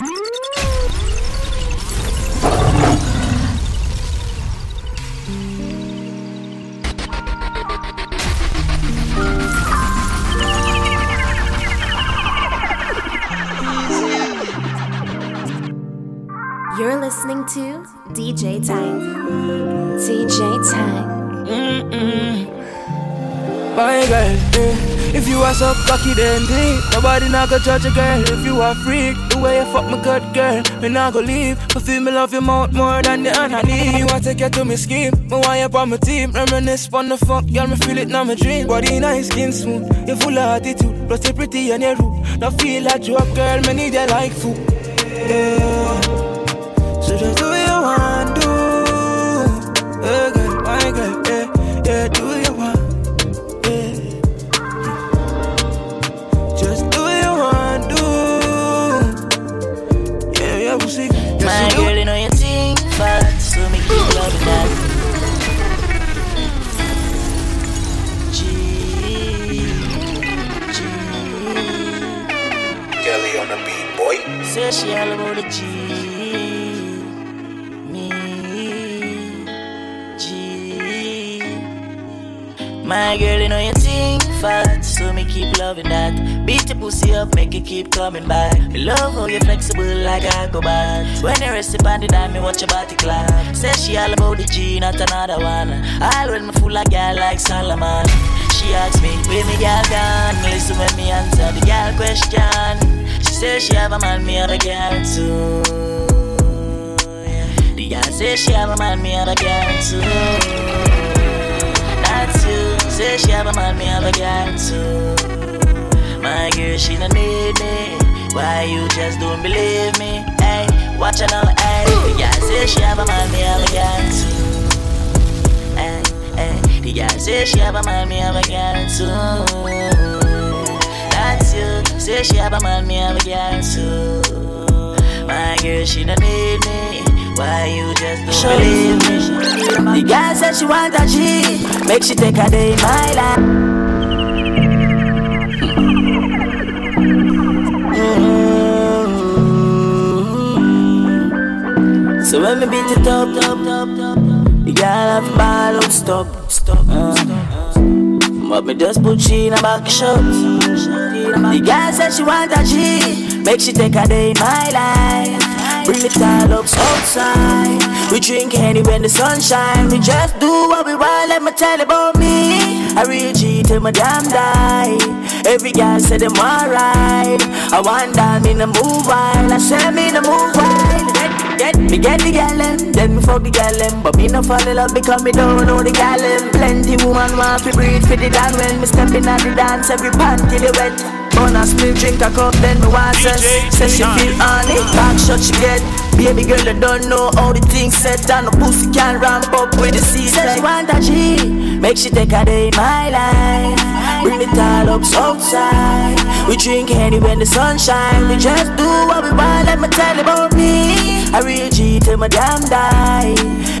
You're listening to DJ Tank. DJ Tank. Mm-mm. Girl, eh. If you are so cocky then deep. Nobody not gonna judge a girl. If you are freak The way you fuck my good girl, me not gonna leave. But feel me love mouth more than the honey. You want take you to me scheme, me want you on my team. Reminisce on the fuck, girl, me feel it now my dream. Body nice, skin smooth, you full of attitude. Plus you pretty and you rude. Now feel like you up girl, me need you like food. Yeah. So just all about the G. Me, G. My girl, you know you think fast, so me keep loving that. Beat your pussy up, make it keep coming back. Me love how you flexible like I go back. When you rest upon the dime, me watch your body clap. Say she all about the G, not another one. All when me full of girl like Solomon. She asks me, where me girl gone? Listen when me answer the girl question. Says she have a man, me have a girl too. Yeah. The girl say she have a man, me have a girl too. That's you. Say she have a man, me have a girl too. My girl, she don't need me. Why you just don't believe me? Hey, watch now, hey. The girl say she have a man, me have a girl too. Hey, hey. The girl say she have a man, me have a girl too. You. Say she have a man, me have a girl too. My girl, she don't need me. Why you just don't believe me? The girl said she want a G. Make she take a day in my life. Mm-hmm. So when me beat it up, up, up, up, the girl have ball out, stop, stop, uh. But me just put she in a back shot. The girl said she want a G, make she take a day in my life. Bring it all up outside. We drink any when the sun shine. We just do what we want. Let me tell you about me. I real G till my damn die. Every girl say them alright. I want down in the move wild. I say me in the move wild. Get, me get the gal them, then me fuck the gal them. But me no fall in love because me don't know the gal them. Plenty woman want to breathe for the dan when me stepping at the dance. Every panty they wet. Bun a split, drink a cup, then me want sex. Say she feel honey, back shot she get. Baby girl, I don't know how the things set and the pussy can ramp up with the season. Say she want a G, make she take a day in my life. Bring it all up outside. We drink any when the sun shine. We just do what we want. Let me tell you about me. I real G till my damn die.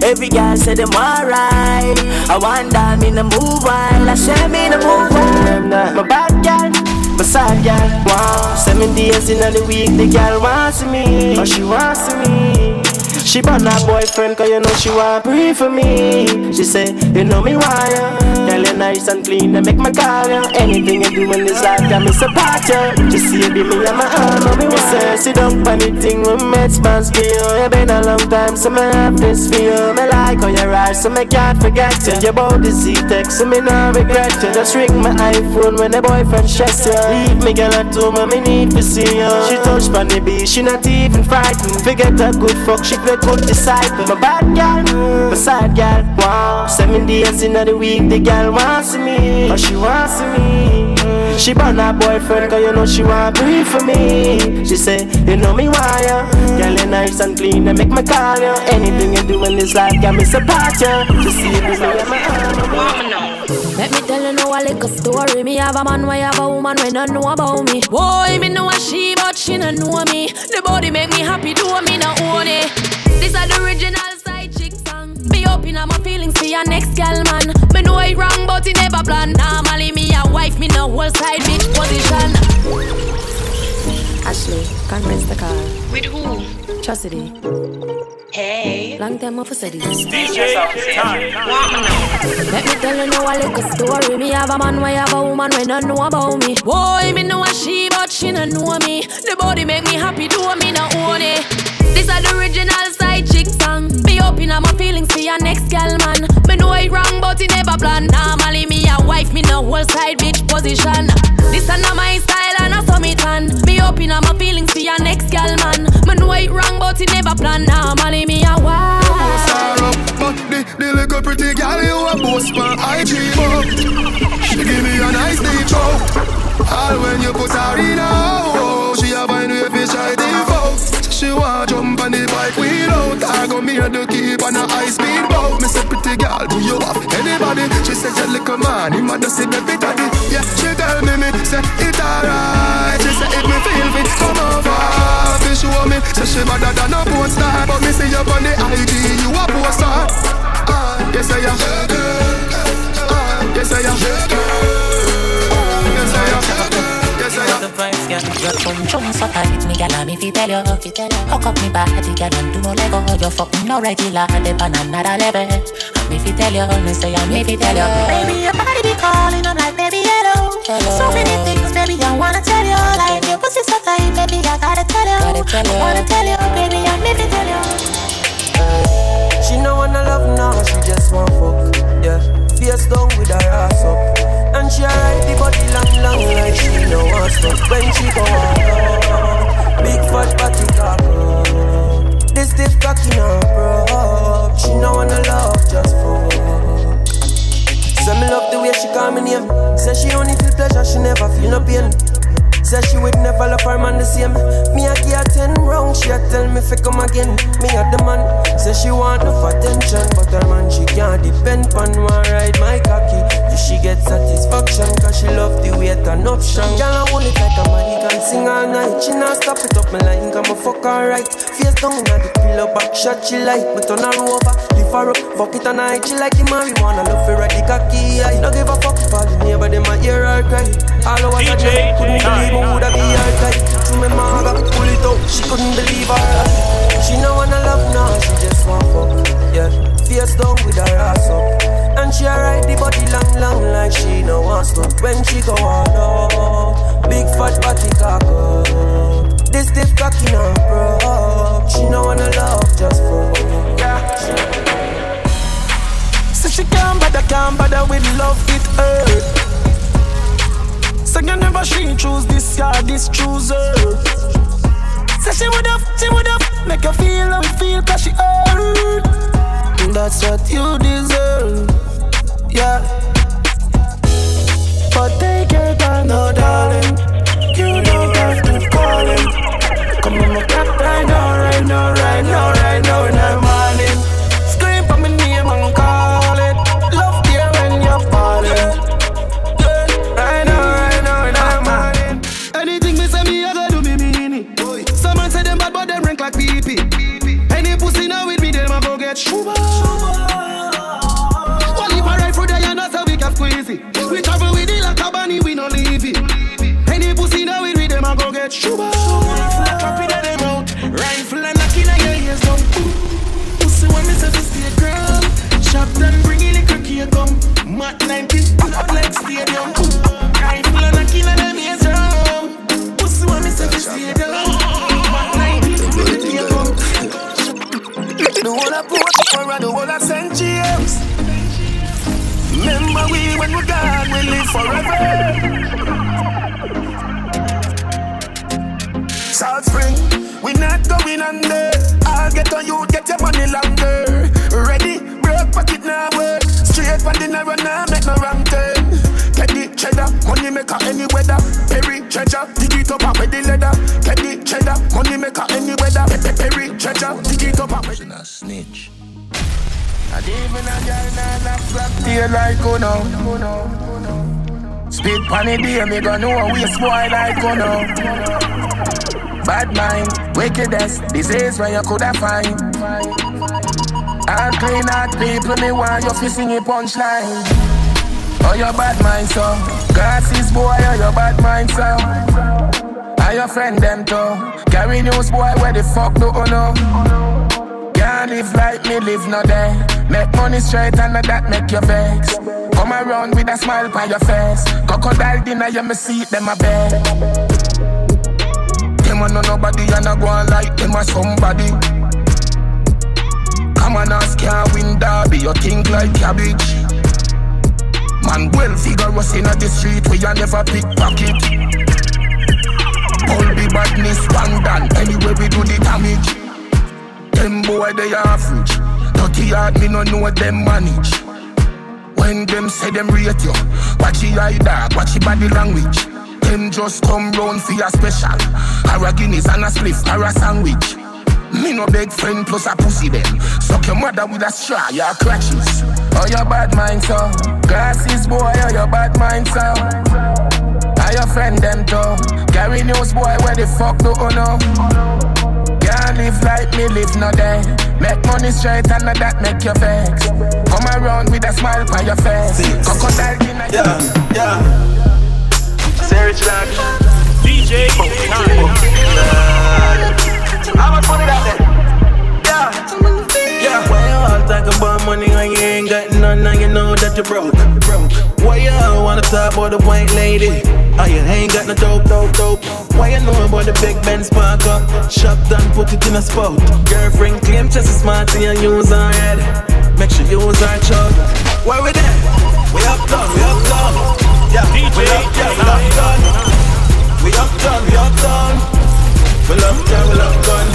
Every girl say them alright. I want down in the move while I say me in the move while. My bad girl. Side girl, wow. Seven days in the week, the girl wants me. Oh, she wants me. She brought her boyfriend, cause you know she want pray for me. She say, you know me why Girl, you nice and clean, and make my call Anything you do in this life, got me support ya Just see you be me and my arm, me for the thing we met spans for you. You been a long time, so me have this you. Me like how your eyes, so me can't forget you Your body Z-Tex, so me no regret you Just ring my iPhone when the boyfriend stress you Leave me girl at home, me need to see you She touch funny beach, she not even frightened. Forget a good fuck, she play good disciple. My bad girl, my side girl, wow. Seven days in the week, the girl wants me Oh, she wants me she burn her boyfriend cause you know she want breathe for me She say, you know me why ya Girl you nice and clean and make me call you Anything you do in this life got me support you Just see you do me arm Let me tell you now a little story. Me have a man, why have a woman when don't know about me. Boy, me know a she, but she don't know me. The body make me happy, do I me not own it. This is the original song. Me open up my feelings for your next gal man. Me know it wrong, but it never plan. Normally me a wife, me no whole side bitch position. Ashley, conference the car. With who? Chastity. Hey. Long time off said this. DJ time. Let me tell you now a little story. Me have a man, why have a woman when don't know about me. Boy, me know a she, but she don't know me. The body make me happy, do me not own it. This is the original side chick song. Be open up my feelings for your next gal man. Me know it wrong, but it never plan. Normally me a wife, me no whole side bitch position. This is not my style and I saw me tan. Be open up my feelings for your next gal man. Me know it wrong, but it never plan. Normally me a wife. But the, the little pretty girl you a boast for IG up. She give me a nice deep choke. All when you put her in a hole, She want jump on the bike without I go me to keep on a high speed boat. Me say pretty girl, do you have anybody? She said your little man, he must see baby daddy Yeah, she tell me, me say it alright. She say if me feel fit, come over. Fi show me, say she better than a porn star. But me see you on the IG, you a poster uh, Yes, I am Your chum chum so tight, me gal, me fi tell you. Hook up me body, girl, and do no lego. You fuck me no regular, the another level. Me fi tell you, me say I me fi tell you. Baby, your body be calling, I'm like, baby, hello. Hello. So many things, baby, I wanna tell you. Like your pussy so tight, baby, I gotta tell you. Gotta tell you. I wanna tell you, baby, I me fi tell you. She no wanna love now, she just want fuck. Yeah, face down with her ass up. She ride the body long, long like she no want stop. When she go big fat body cock up. This stiff cocky no bro. She no wanna love just for. Say me love the way she call me name. Say she only feel pleasure, she never feel no pain. Say she would never love her man the same. Me a give her ten rounds, she a tell me fi come again. Me a the man. Say she want enough attention, but her man she can't depend on one ride my cocky. If she get satisfaction, cause she love the way it an option. Girl I hold it like a man, he can sing all night. She not stop it up me line, come a fuck her right. Face down inna the pillow, back shot she like, but turn her over, lift her up, fuck it and. She like the marijuana, love for ride the cocky. I don't give a fuck for the neighbor, them a hear her cry. All over the couldn't believe woulda be her type. Through me maga, pull it out, she couldn't believe her eyes. She no wanna love now, she just want fuck. Yeah, face down with her ass up, and she a ride the body long, long like she no want stop. When she go all out, big fat body cock up. This stiff cocky no bro. She no wanna love just fuck. Yeah. So she can't bother, can't bother with love, it hurt. So you never she choose this guy, this chooser. Say she would have, she would have make you feel how it feel, cause she hurt. That's what you deserve, yeah. But take your time, no darling. You don't have to call him. Come on, my cat right now, right now, right now, right now, in the get shuba. Rifle a drop in them out, rifle a knock in your ears down. Pussy when me say to stay girl, chop them bring in the cookie come. Mat 90 pull like stadium. Rifle a knock in them ears down. Pussy when me say to stay girl, Mat 90 pull up like come. The I put for the one I sent GMs. Remember we when we gone, we live forever. Money longer. Ready, broke pocket now work. Straight from the narrow now, make no wrong turn. Get the cheddar, money maker any weather. Perry treasure, dig it up with the leather. Get the cheddar, money maker any weather. Perry treasure, dig it up with the snitch. And even a girl now knock black tail like oh no. Spit pon the day, me gon' know we spoil like oh no. Bad mind, wickedness, disease where you coulda find. All clean out people, me want you fi sing a punchline. Oh, your bad mind, so. Glasses boy, oh, your bad mind, so. Are your friend them too? Carry news boy, where the fuck do you know? Can't live like me, live no day. Make money straight and that make you vex. Come around with a smile on your face. Crocodile dinner, you me see them a bed. Them a no nobody and I go on like them a somebody. On, ask can't win derby, you think like cabbage. Man, well figure us in the street, we a never pickpocket. All the badness one done Anyway we do the damage. Them boy they average. Dirty hard me no know what them manage. When them say them rate you Watch your eye dog, watch your body language. Them just come round for your special. Or a Guinness and a spliff or a sandwich me no beg friend plus a pussy them Suck your mother with a straw, your crutches Oh your bad mind so Glasses boy, oh your bad mind so are your friend them too? Gary News boy, where the fuck do you know? Can't live like me, live no day. Make money straight and not that make you vex. Come around with a smile on your face. Crocodile dinner. Yeah, yeah. Serious like DJ. How much money that there? Yeah, yeah. Why you all talk about money when you ain't got none? Now you know that you're broke. broke. Why you all wanna talk about the white lady? Oh, you ain't got no dope, dope, dope. Why you know about the big Benz park up? Shop done, put it in a spot. Girlfriend claim just as smart and you use her head. Make sure you use her chug. Why we there? We up done, we up done. Yeah, we up, yeah, we up done. We up done, we up done. We love done, we love done.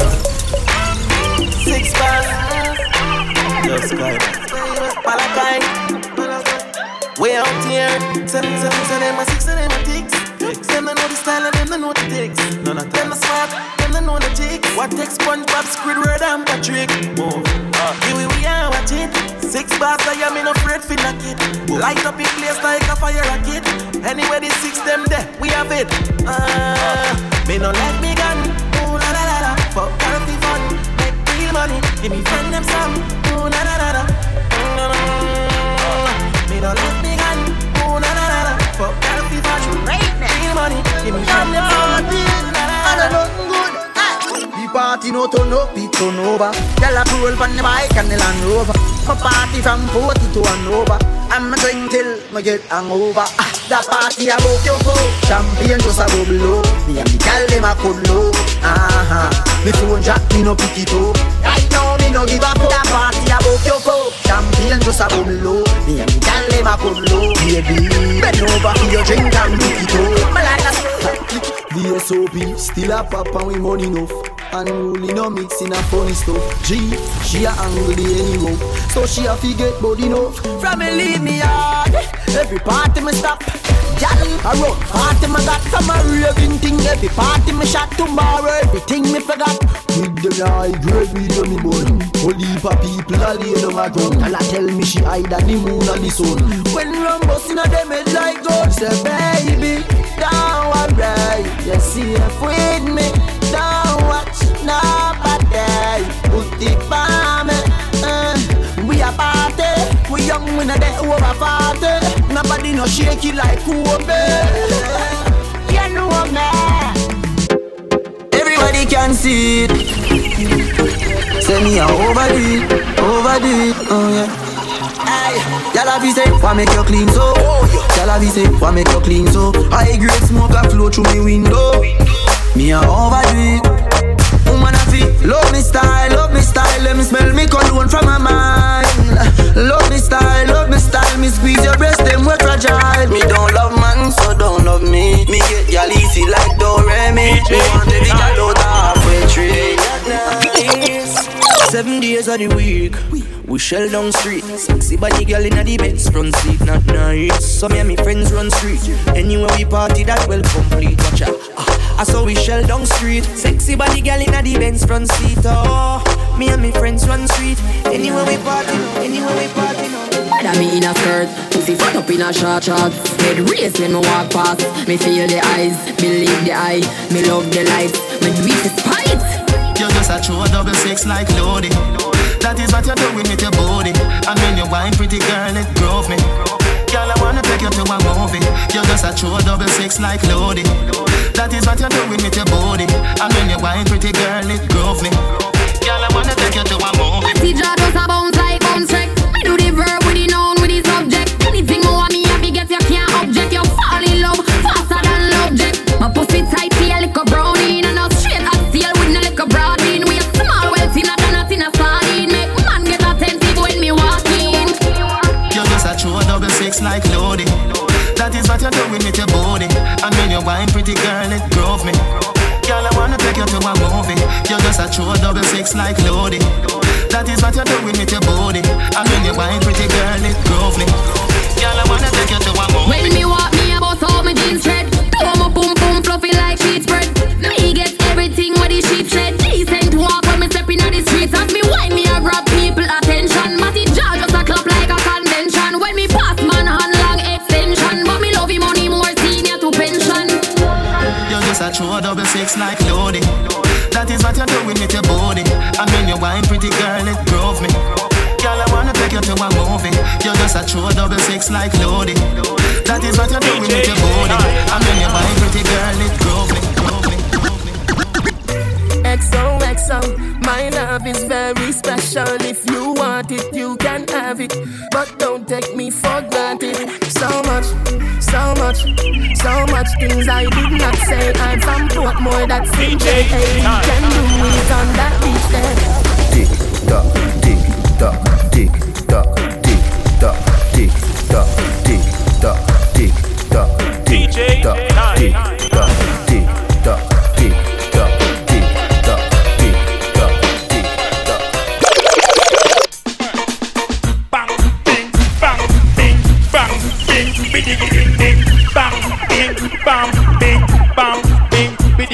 Six bars. Just Skype. Palakine. We out here, send, send, send them a six, send them a ticks. Them they know the style and them they know the ticks. None of them the smart, them they know the ticks. What takes SpongeBob, Squidward and Patrick? Move. Uh, here we, we are watch it. Six bars, I am in afraid for knock it. Light up in place like a fire rocket. Anyway, the six them there, we have it. Uh, me no let me gun. Ooh. For healthy fun, make real money. Give me friend them some. Ooh la la la la. Mm, no, no. Me no let Fuck girl fi fashion Real money Give me from the party And I nothing good The party no turn up, it turn over Girl a roll on the bike and the Land Rover My party from 40 to an over I'm a drink till me get hangover ah, The party about your foot Champagne just a bubble up. Me and the girl dem a cuddle up. Uh-huh. Me phone jack me no pick it up. Right now me no give a fuck. The party about your foot Champagne just a bubble up. Me and the girl dem a cuddle Baby, bend over for your drink and pick it up. Me like a VSOP, still a pop and we money enough Unruly no mixing a funny stuff. G, she a the anyhow So she a forget body enough. From me leave me hard Every party me stop. Gal, I run party me got From a raving thing Every party me shot. Tomorrow Everything me forgot. With the high grade weed on me bun Whole heap people a lay down a ground. And I tell me she hide at the moon and the sun. When rum bustin' a them head like gold Say baby, don't worry You see if with me Don't watch nobody Put it by me uh, We a party We young, we not there over party Nobody no shake it like Kobe You know me Everybody can see it Say me a overdo it, overdo oh yeah y'all have say, why make you clean so? Y'all have say, why make you clean so? High grade smoke a flow through me window. Me a overdo it. Love me style, love me style. Let me smell me cologne from my mind. Love me style, love me style. Me squeeze your breast, them we fragile. Me don't love man, so don't love me. Me get y'all easy like Doremi. Me want every girl out halfway tree. Seven days of the week. We shell down street. Sexy body girl in the Benz front seat, not nice. So me my friends run street. Anywhere we party, that well complete. Watch out. Ah. I saw we shell down street. Sexy body girl in a the Benz front seat. Oh, me and me friends run street. Anywhere we party, anywhere we party. No. Me in a skirt, pussy fat up in a short shorts. Head race when me walk past. Me feel the eyes, believe the eye. Me love the lights, me do it despite. You just a true double six like Ludi. That is what you're doing with your body. And when you wine, pretty girl, it drove me. Girl, I wanna take you to a movie. You just a true double six like Ludi. That is what you're doing with your body. And when you wine, pretty girl, it grove me. Girl, I wanna take you to a movie. See, jaw just a bounce like bounce track. Me do the verb with the noun with the subject. Anything more me happy get you can't object. You fall in love faster than object. My pussy tight, feel like a brownie, and a straight hot steel with no like a broad bean. We a small well team, not not in a sardine. Make man get attentive when me walk in. You just a true double six like Ludi. That is what you're doing with your body. You wine, pretty girl, it grove me. Girl, I wanna take you to a movie. You just a true double six like Ludi. That is what you're doing with your body. When you wine, pretty girl, it grove me. Girl, I wanna take you to a movie. When me walk, me a bust out my jeans thread. Just a double six like Ludi. That is what you're doing with your body. And when you wine, pretty girl, it grove me. Girl, I wanna take you to a movie. You're just a true double six like Ludi. That is what you're doing with your body. And when you wine, pretty girl, it grove me. XOXO, my love is very special. If you want it, you can have it. But don't take me for granted. So much, so much, so much things I did not say. I'm from Portmore, that's in DJ Hey, we time. can do it on that beach there. Tick tock, tick tock, tick tock, tick tock, tick tock, tick tock, tick tock, tick DJ tock, time. tick tock,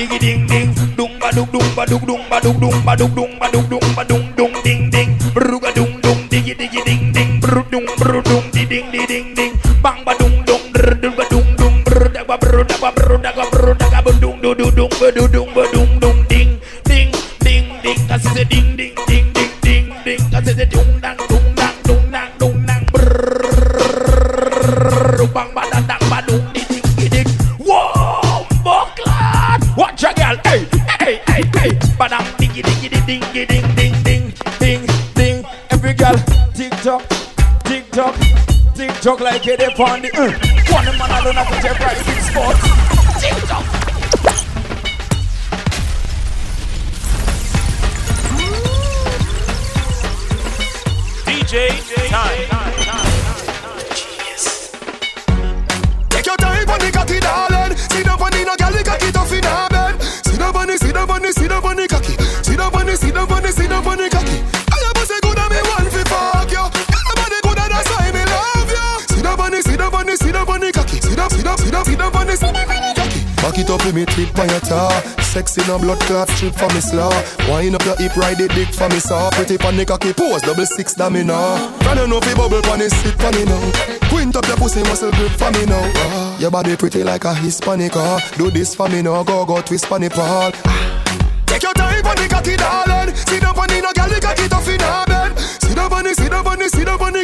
bidigi ding ding, dung ba dung dung ba dung dung ba dung dung ba dung dung ba dung dung ba dung dung ding ding, bruga dung dung digi digi ding ding, bru dung bru dung di ding di ding ding, bang ba dung dung bru dung ba dung dung bru da ba bru da ba bru tick tock like it on the. Uh. One man alone have to take private sports. Tick. DJ time. Take your time on the cocky, darling. Sit down on the no girl, the cocky tough in her bed. Sit the, sit down on the, sit down on the cocky. Sit the, sit down the, sit down on the cocky. Down, on the, the cocky. Back it up with me tip on your tar Sexy no blood clot strip for me slaw Wind up your hip ride it dick for me saw Pretty pon the cocky pose double six da me now Can you know fi bubble pon it sit for me now Quint up your pussy muscle grip for me now Ah, Your body pretty like a Hispanic ah. Do this for me now go go twist pon the ball Take your time on the cocky, darling. Sit down on the no girl, the cocky tough in her bed. Sit down on the, sit down on the, sit down on the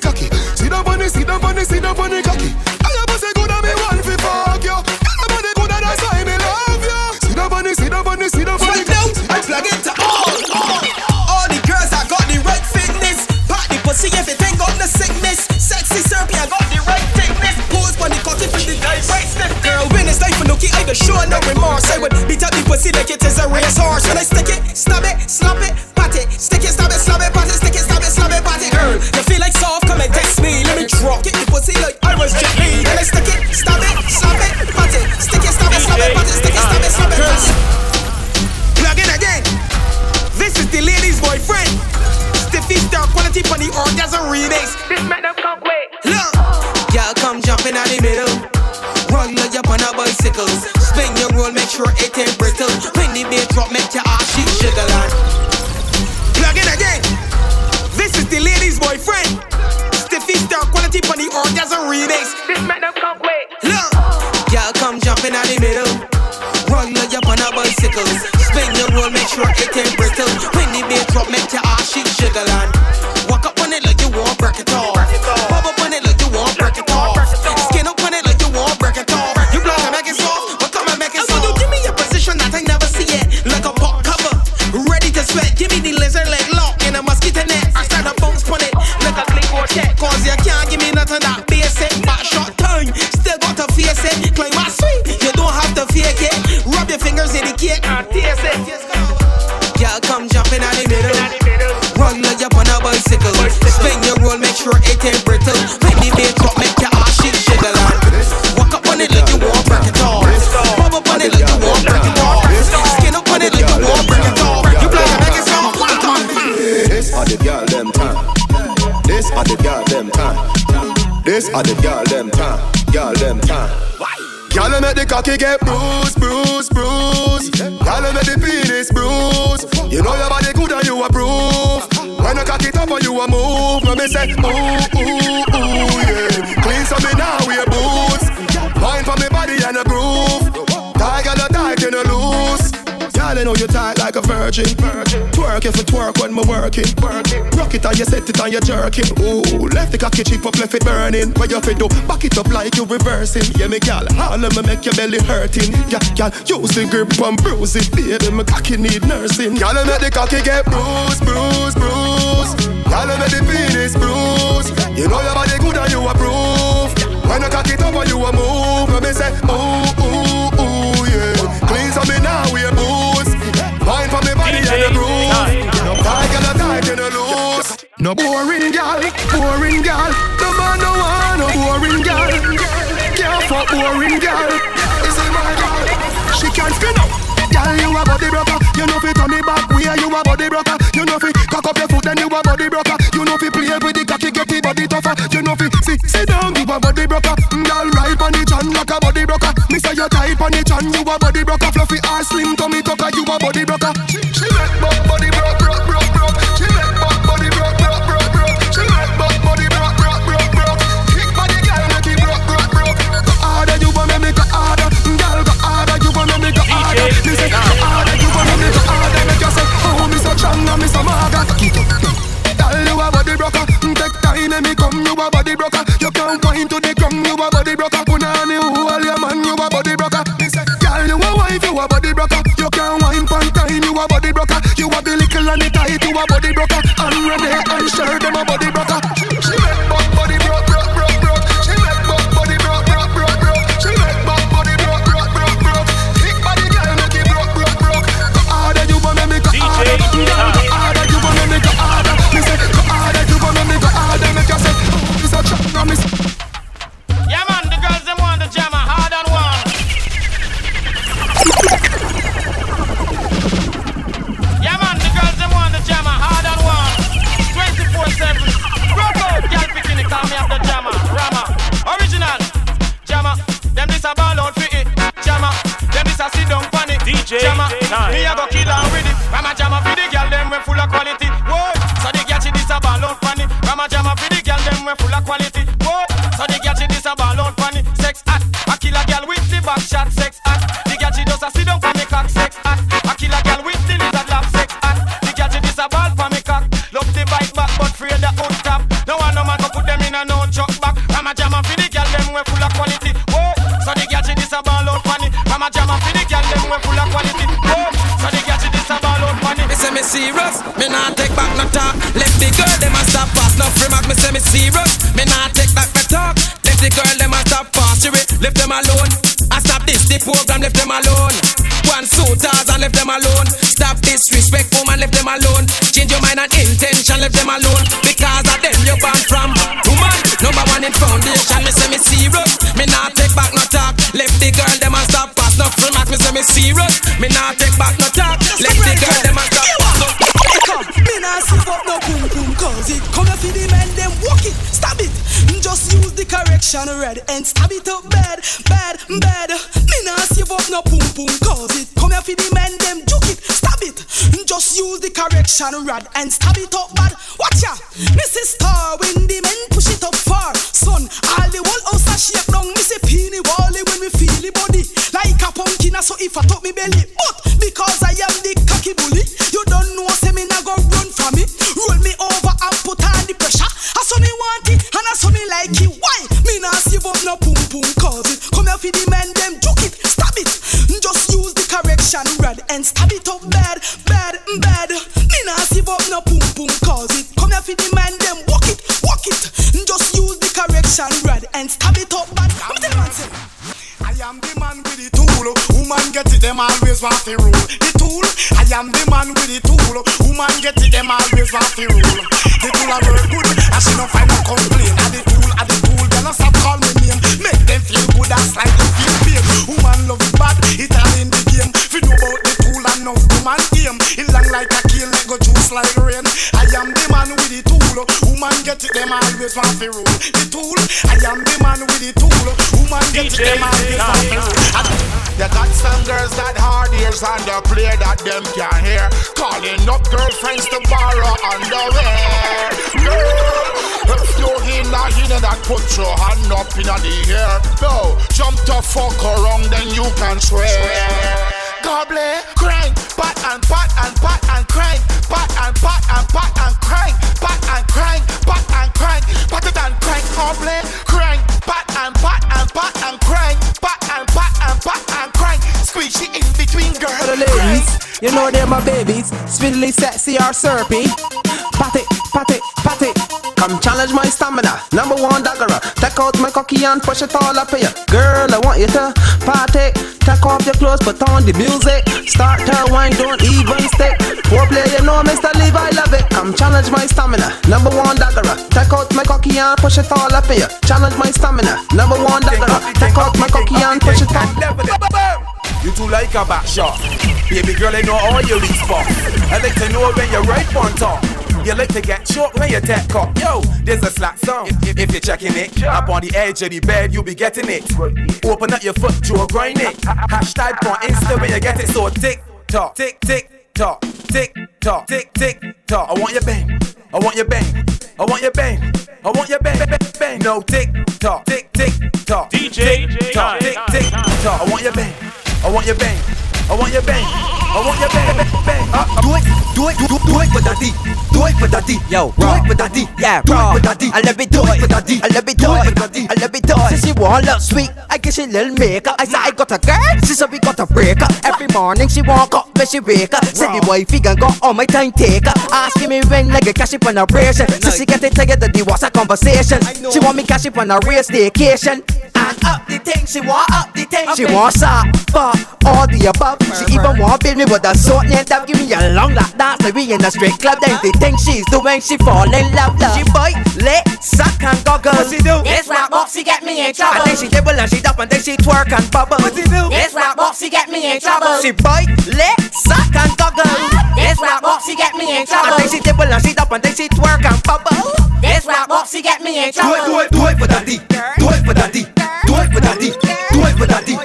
It ain't got the sickness. Sexy I got the right thickness. Pose on the cocky for the guy right stiff. Girl, when it's life for nookie, I don't show no remorse. I would beat up the pussy like it is a racehorse. When I stick it, stab it, slap it, pat it, stick it, stab it, slap it, pat it, stick it, stab it, slap it, pat it. Girl, you feel like soft? Come and text me. Let me drop it, the pussy like I was Jet Li. When I stick it, on orgasm remix. This make them come quick. Look, y'all come jumping out the middle. Run like you on a bicycle. Spin your roll, make sure it ain't brittle. When the beat drop, make your ass shake sugar land. Plug in again. This is the lady's boyfriend. Stiffy star quality on the orgasm remix. This make them come quick. Look, y'all come jumping out the middle. Run like you on a bicycle. Spin your roll, make sure it ain't brittle. When the beat drop, make your ass shake sugar land. On cake and taste it. Girl, come jump in the middle. Run like you on a bicycle. Spin your roll, make sure it ain't brittle. Make the bass drop, make your ass shit jiggle. Walk up on it like you want break it off. Bob up on it like you want break it off. Skin up on it like you want break it off. You play a nigga on. This are the girl them time. This are the girl them time. This are the girl them time. Girl them time. Girl, make the cocky get bruised, bruised. Tell her the penis bruise. You know your body good and you approve. When I cock it up and you a move, when me say ooh ooh ooh. know you tight like a virgin. virgin. Twerk if you twerk when me working. working. Rock it and you set it and you jerking. Ooh, left the cocky chip up, left it burning. What you fit do? Back it up like you're reversing. Yeah, me gal, all of me make your belly hurting. Yeah, gal, use the grip and bruise it, baby. My cocky need nursing. Gal, make the cocky get bruised, bruised, bruised. Gal, make the penis bruise. You know your body good and you approve. When I cock it up and you a move, let me say ooh ooh ooh yeah. Clean some me now we a move you no bruise. No bag and a tight you no loose. No boring girl, boring girl. The man no want no boring girl. Can't fuck boring girl. Is it my girl? She can't spin up. Girl, you a body broker. You know fi turn it back. We you a body broker. You know fi cock up your foot Then you a body broker. You know fi play with the cocky, get the body tougher. You know fi sit sit down, you a body broker. Mm, girl, ride on the chan like a body broker. Me say you tight on the chan, you a body broker. Fluffy ass, slim tummy tucker, you a body broker. a body broker. And Renee and Cher, them a body broker. and always want to rule. The tool, I am the man with the tool. Woman get it, them always want to rule. You got some girls that hard ears and they play that them can't hear. Calling up girlfriends to borrow underwear. Girl, if you in a in that put your hand up in the air. No, jump to fuck around then you can swear. Gobble, crank, pat and pat and pat and crank, pat and pat and pat and crank, pat and crank, pat and crank, it and crank, gobble, crank, pat and pat and pat and crank, pat and pat and pat and crank, it in between For girls. the ladies, you know they're my babies. Speedily sexy or syrupy. Pat it, pat it, pat it. Come challenge my stamina. Number one daggerer. Take out my cocky and push it all up here. Girl, I want you to party. Take off your clothes, put on the music. Start her wine, don't even stick. Foreplay, you know, Mr. Leave, I love it. Come challenge my stamina. Number one daggerer. Take out my cocky and push it all up here. Challenge my stamina. Number one daggerer. Take out my cocky and push it all. You too like a back shot. Baby girl, I know all your weak spots. I like to know when you're right on top. You like to get choked when you tech up. Yo, there's a slack song. If, if you're checking it, up on the edge of the bed, you'll be getting it. Open up your foot, Joe, grind it. Hashtag on Insta when you get it. So tick tock, tick tick tock, tick tock, tick tick tock. I want your bang. I want your bang. I want your bang. I want your bang, bang, bang. No tick tock, tick tick tock, DJ tick tock, tick tick tock. I want your bang. I want your bang. I want your bang. I want your bang, bang, bang. Uh, uh. Do it, do it, do, do it for daddy. Do it for daddy. Yo, do it for daddy. Yeah, do it for daddy. I love it, do it for daddy. I love it, do it for daddy. I love it, do it. Since she want look sweet, I guess she little makeup. I said I got a girl, she said we got a breakup. Every morning she walk up when she wake up. Said the wifey gon' go on my time taker. Asking me when like a cash up on a ration. So she get it that the was a conversation. She want me cash up on a real staycation. And up the thing, she want up the thing. She want sap, for all the above. She even want build me with a sword and that give me a long lap dance like we in a straight club. Then the thing she's doing, she fall in love. love. She bite, lit, suck and goggle. What she do? This rap boxy get me in trouble. And then she dribble and she dump and then she twerk and bubble. What she do? This rap boxy get me in trouble. She bite, lit, suck and goggle. This rap boxy get me in And trouble. then she dribble and she dump and then she twerk and bubble. This rap boxy get me in trouble. Do it, do it, do it for daddy. Do it for daddy. Do it for daddy. Do it for daddy.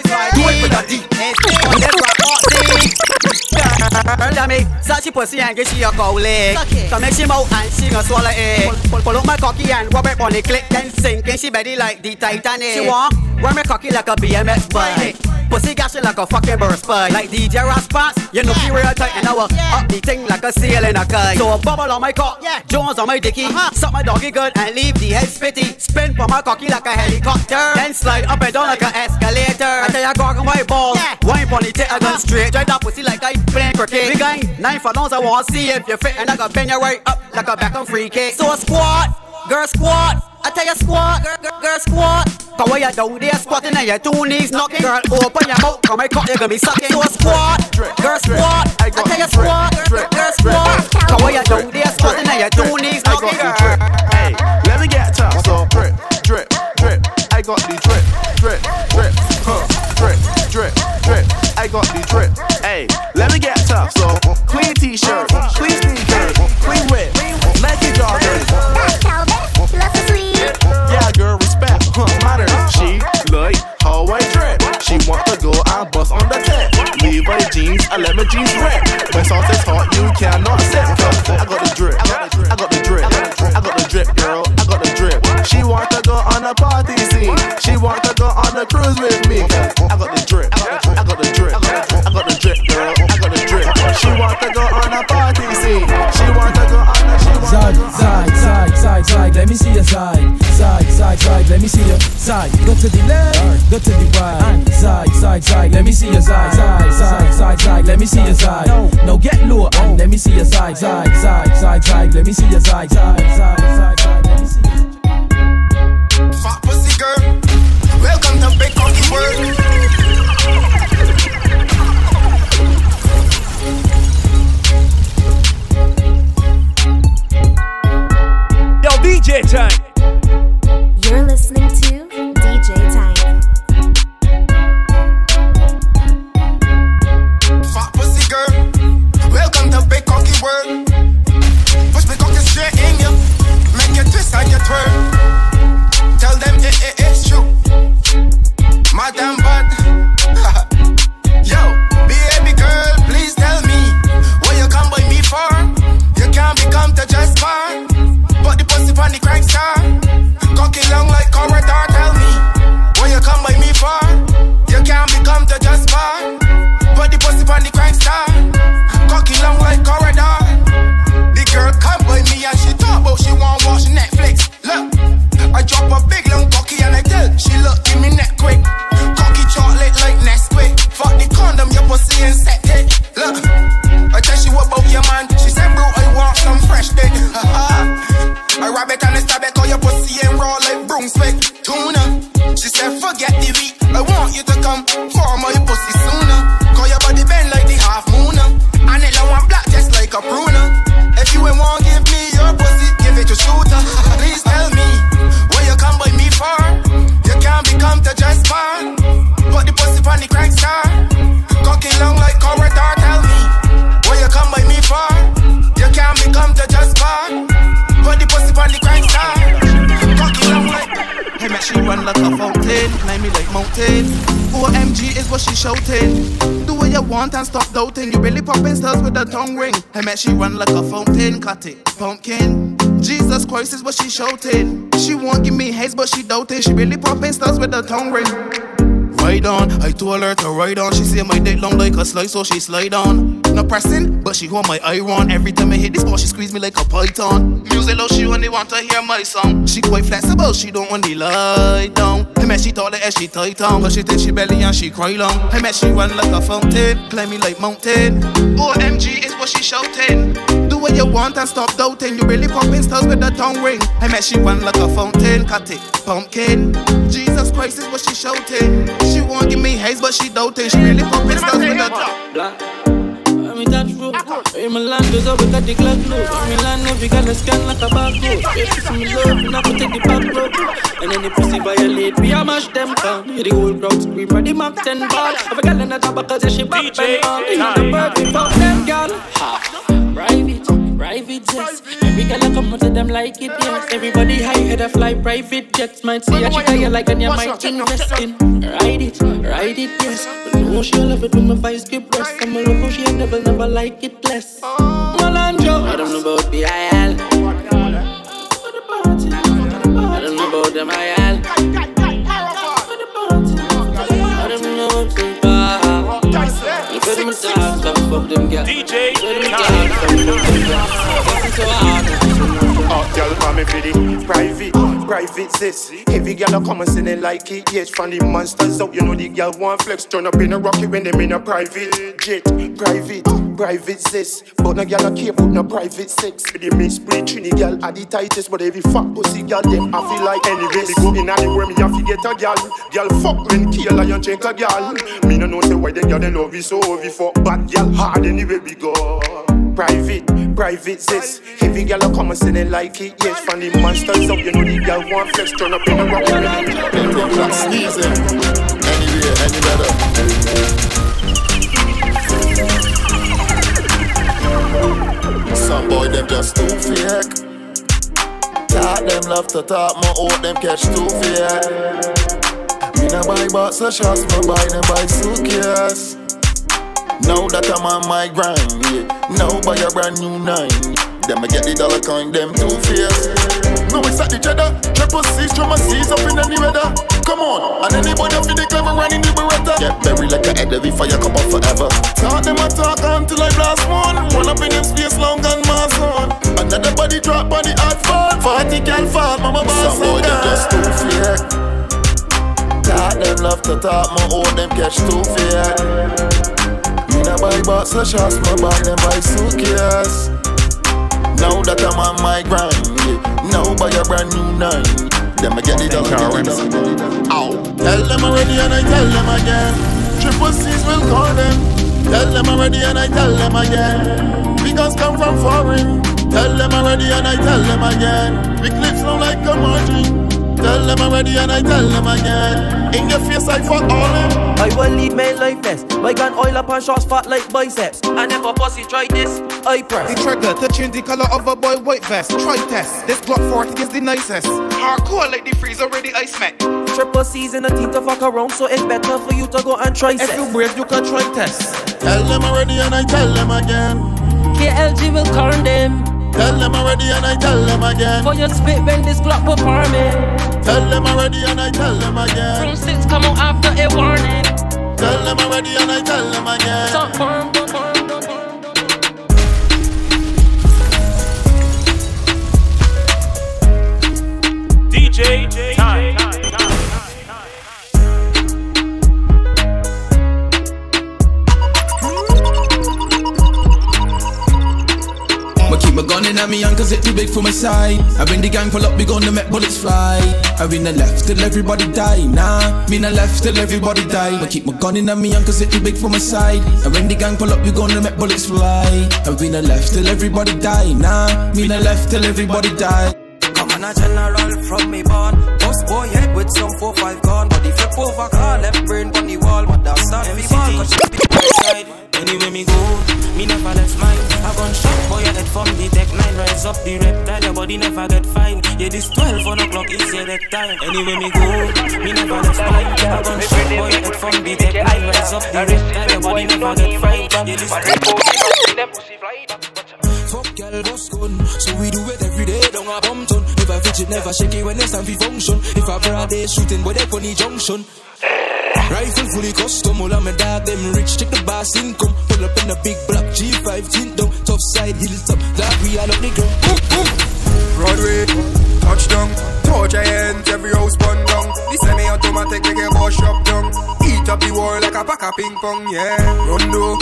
Pussy and get she a cow leg. So make she mouth and she gonna swallow it. Pull, pull up my cocky and rub it on the clip, then sink in she belly like the Titanic. She want wear me cocky like a BMX bike. Pussy gash like a fucking burst pipe. Like DJ Raspas, you know she real tight and I will up the thing like a seal in a kite. So a bubble on my cock, Jones on my dicky. Uh-huh. Suck my doggy good and leave the head spitty. Spin for my cocky like a helicopter. Then slide up and down like an escalator. I tell ya gog on my balls. Wine pon the I gun uh-huh. straight. Drive that pussy like I playing cricket. We going nine for I wanna see if you fit and I got bend you right up like a back on free kick. So a squat, girl squat. I tell you squat, girl, girl, girl squat. Cause when you down there squatting and your two knees knocking, girl open your mouth, come my cock you gonna be sucking. So squat, girl squat. I tell you squat, girl, girl squat. Cause when you down there squatting and your two knees knocking, girl. Hey, let me get tough. So drip, drip, drip. I got the drip, drip, drip, huh, drip, drip, drip. I got the drip. Hey, let me get tough. So clean t-shirt, clean sneakers, clean whip, how I drip. She want to go and bust on the tip. Levi jeans, I let my jeans rip. When sauce is hot, you cannot. Cause I got the drip, I got the drip, I got the drip, girl, I got the drip. She want to go on a party scene. She want to go on a cruise with me. I got the let me see your side. Side, side, side, let me see your side. Go to the left, go to the right. Side, side, side, let me see your side. Side, side, side, side, let me see your side. No, no, get low let me see your side. Side, side, side, side, let me see your side. Side, side, side, side, let me see Fat pussy girl, welcome to Big Cocky World. DJ time. You're listening to DJ Time. Fat pussy girl, welcome to big cocky world. Push me cocky straight in you, make you twist and you twirl. Tell them it, it, it's true. Madam a tongue ring. Hey man, she run like a fountain, cut it, pumpkin. Jesus Christ is what she shouting. She won't give me haze, but she doubting. She really popping stars with a tongue ring. Ride on, I told her to ride on. She say my dick long like a slice, so she slide on. Not pressing, but she hold my iron. Every time I hit this ball, she squeeze me like a python. Music low, she only want to hear my song. She quite flexible, she don't want to lie down. Man, she taller as she tight on, but she think she belly and she cry long. Hey man, she run like a fountain, climb me like mountain. Oh, OMG is what she shouting. Do what you want and stop doubting. You really popping stars with a tongue ring. Hey man, she run like a fountain, cut it, pumpkin. Jesus Christ is what she shouting. She won't give me haze, but she doubting. She really popping stars with a tongue. In that room. In land, there's a wicked the Glock load. In land, every girl is scan like a barcode. If you see me love, and I can take the back road. And any pussy violate, we a mash them down. Hear the whole crowd scream, ready Mac 10 ball. Every girl in the top because she back bend on. In the bird, we fuck them girl. Ha. Private, private jets. Every girl I come to them like it, yes. Everybody high head, I fly private jets. Might see a chick I like and you might invest in. Ride it, ride it, yes. But no, she love it when my vice get breast. I'm a love how she never, never like it less. Malandro, I don't know about the IL. I don't know about them IL. I don't know what's in bar. Look at them dogs, stop fuck them girls. DJ, look so hard. Oh, girl, call me for the private, private sis. Every girl a come and sing it like it. Yes, from the monsters out, you know the girl want flex. Turn up in a rocket when them in a private jet. Private, private sis. But no girl a care about no private sex. The mix split trini girl are the tightest, but every fat pussy girl them I feel like anyway. Me go in anywhere me have to get a girl. Girl fuck when kill lion check a girl. Me no know say why them girl they love you so heavy fuck, but girl hard anyway we go. Private, private sis. Every girl a come and sing it like it. Yes, from the monsters out, you know the girl want flex. Turn up in a rock. Sneezing. Anyway, any better. Some boy them just too fake. Talk them love to talk, my out them catch too fake. Me no buy box of shots, me buy them buy suitcase. Now that I'm on my grind, yeah. Now buy a brand new nine. Them I get the dollar coin, them two face. No, it's at the cheddar. Triple C's, triple C's up in any weather. Come on, and anybody up in the clever running the beretta. Get buried like a head every fire come up forever. Talk them a talk until I blast one. Run up in them space long and mass on. Another body drop on the hard fall. Forty can fall, mama boss. Some boy them just too fake. Talk them love to talk, my own them catch too fake. Me no buy box of shots, me buy them buy suitcase. Now that I'm on my grind, yeah. Now buy a brand new nine. Them I get dollar, get. Ow. Tell them already and I tell them again. Triple C's will call them. Tell them already and I tell them again. Because come from foreign. Tell them already and I tell them again. Big lips sound like a margin. Tell them already and I tell them again. In your face I fuck all them. I will lead my life best. My gun oil up and shots fat like biceps. And if a pussy try this, I press. The trigger to change the color of a boy white vest. Try test. This Glock 40 is the nicest. Hardcore like the freeze already ice met. Triple C's in a team to fuck around, so it's better for you to go and try test. If you brave, you can try test. Tell them already and I tell them again. KLG will turn them. Tell them already and I tell them again. For your spit when this Glock will par me. Tell them already and I tell them again. From six come out after a warning. Tell them already and I tell them again. Stop firm, firm, firm. DJ my gun in at me hand cause it too big for my side. I when the gang pull up, we gonna make bullets fly. I win the left till everybody die. Nah, me the left till everybody die. I keep my gun in at me hand cause it too big for my side. I when the gang pull up, we gonna make bullets fly. I win the left till everybody die. Nah, me the left till everybody die. Come on a general from me born Boss boy head with some 4-5 gun Body flip over car, left brain on the wall But that's not me ball, cause she be side Anywhere me go, me never left mine. I gun shot boy your head from the tech nine. Rise up the reptile, your body never get fine. Yeah, this 12 on o'clock is your deck time. Anywhere me go, me never left mine. I gun shot boy your head from the tech nine. Rise up the reptile, your body never get fine. Yeah, this 12 Fuck girl, boss gun. So we do it every day, don't a bum ton. I fidget, never shake it when it's time for function. If I broad day shooting, boy, they funny junction. Rifle fully custom, all of my dog, them rich, check the boss income. Pull up in a big black G5 tint down, top side, hilltop, that we all up the ground. Boom, boom. Broadway, touchdown, toe giant, every house burn down. The semi-automatic make a boss shop down. Eat up the world like a pack of ping pong, yeah. Rondo,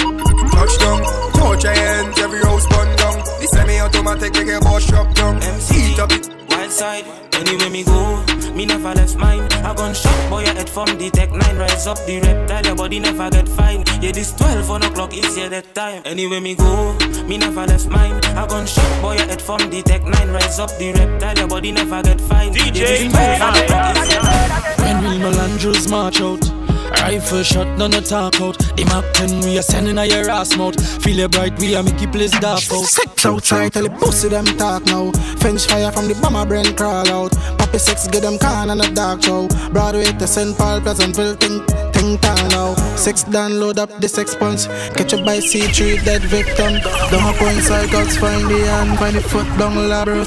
touchdown, toe giant, every house burn down. The semi-automatic make a boss shop down. MC, Eat up it. wild side. Anywhere me go, me never left mine. I gun shot boy your head from the tech nine. Rise up the reptile, your body never get fine. Yeah, this 12 on o'clock is here that time. Anywhere me go, me never left mine. I gone shot boy your head from the tech nine. Rise up the reptile, your body never get fine. DJ yeah, this 12 on o'clock is your that time. When Will Melandros march out. Rifle shot, none of talk out. The Mac 10, we are sending a your ass mouth. Feel it bright, we are make it place dark out. Sex outside, tell the pussy them talk now. French fire from the bomber brain crawl out. Poppy sex, get them can on a dark show. Broadway to St. Paul, Pleasantville, think, town now. Sex download up the six punch. Catch up by C3, dead victim. Down a point, psychots, find the hand, find the foot down.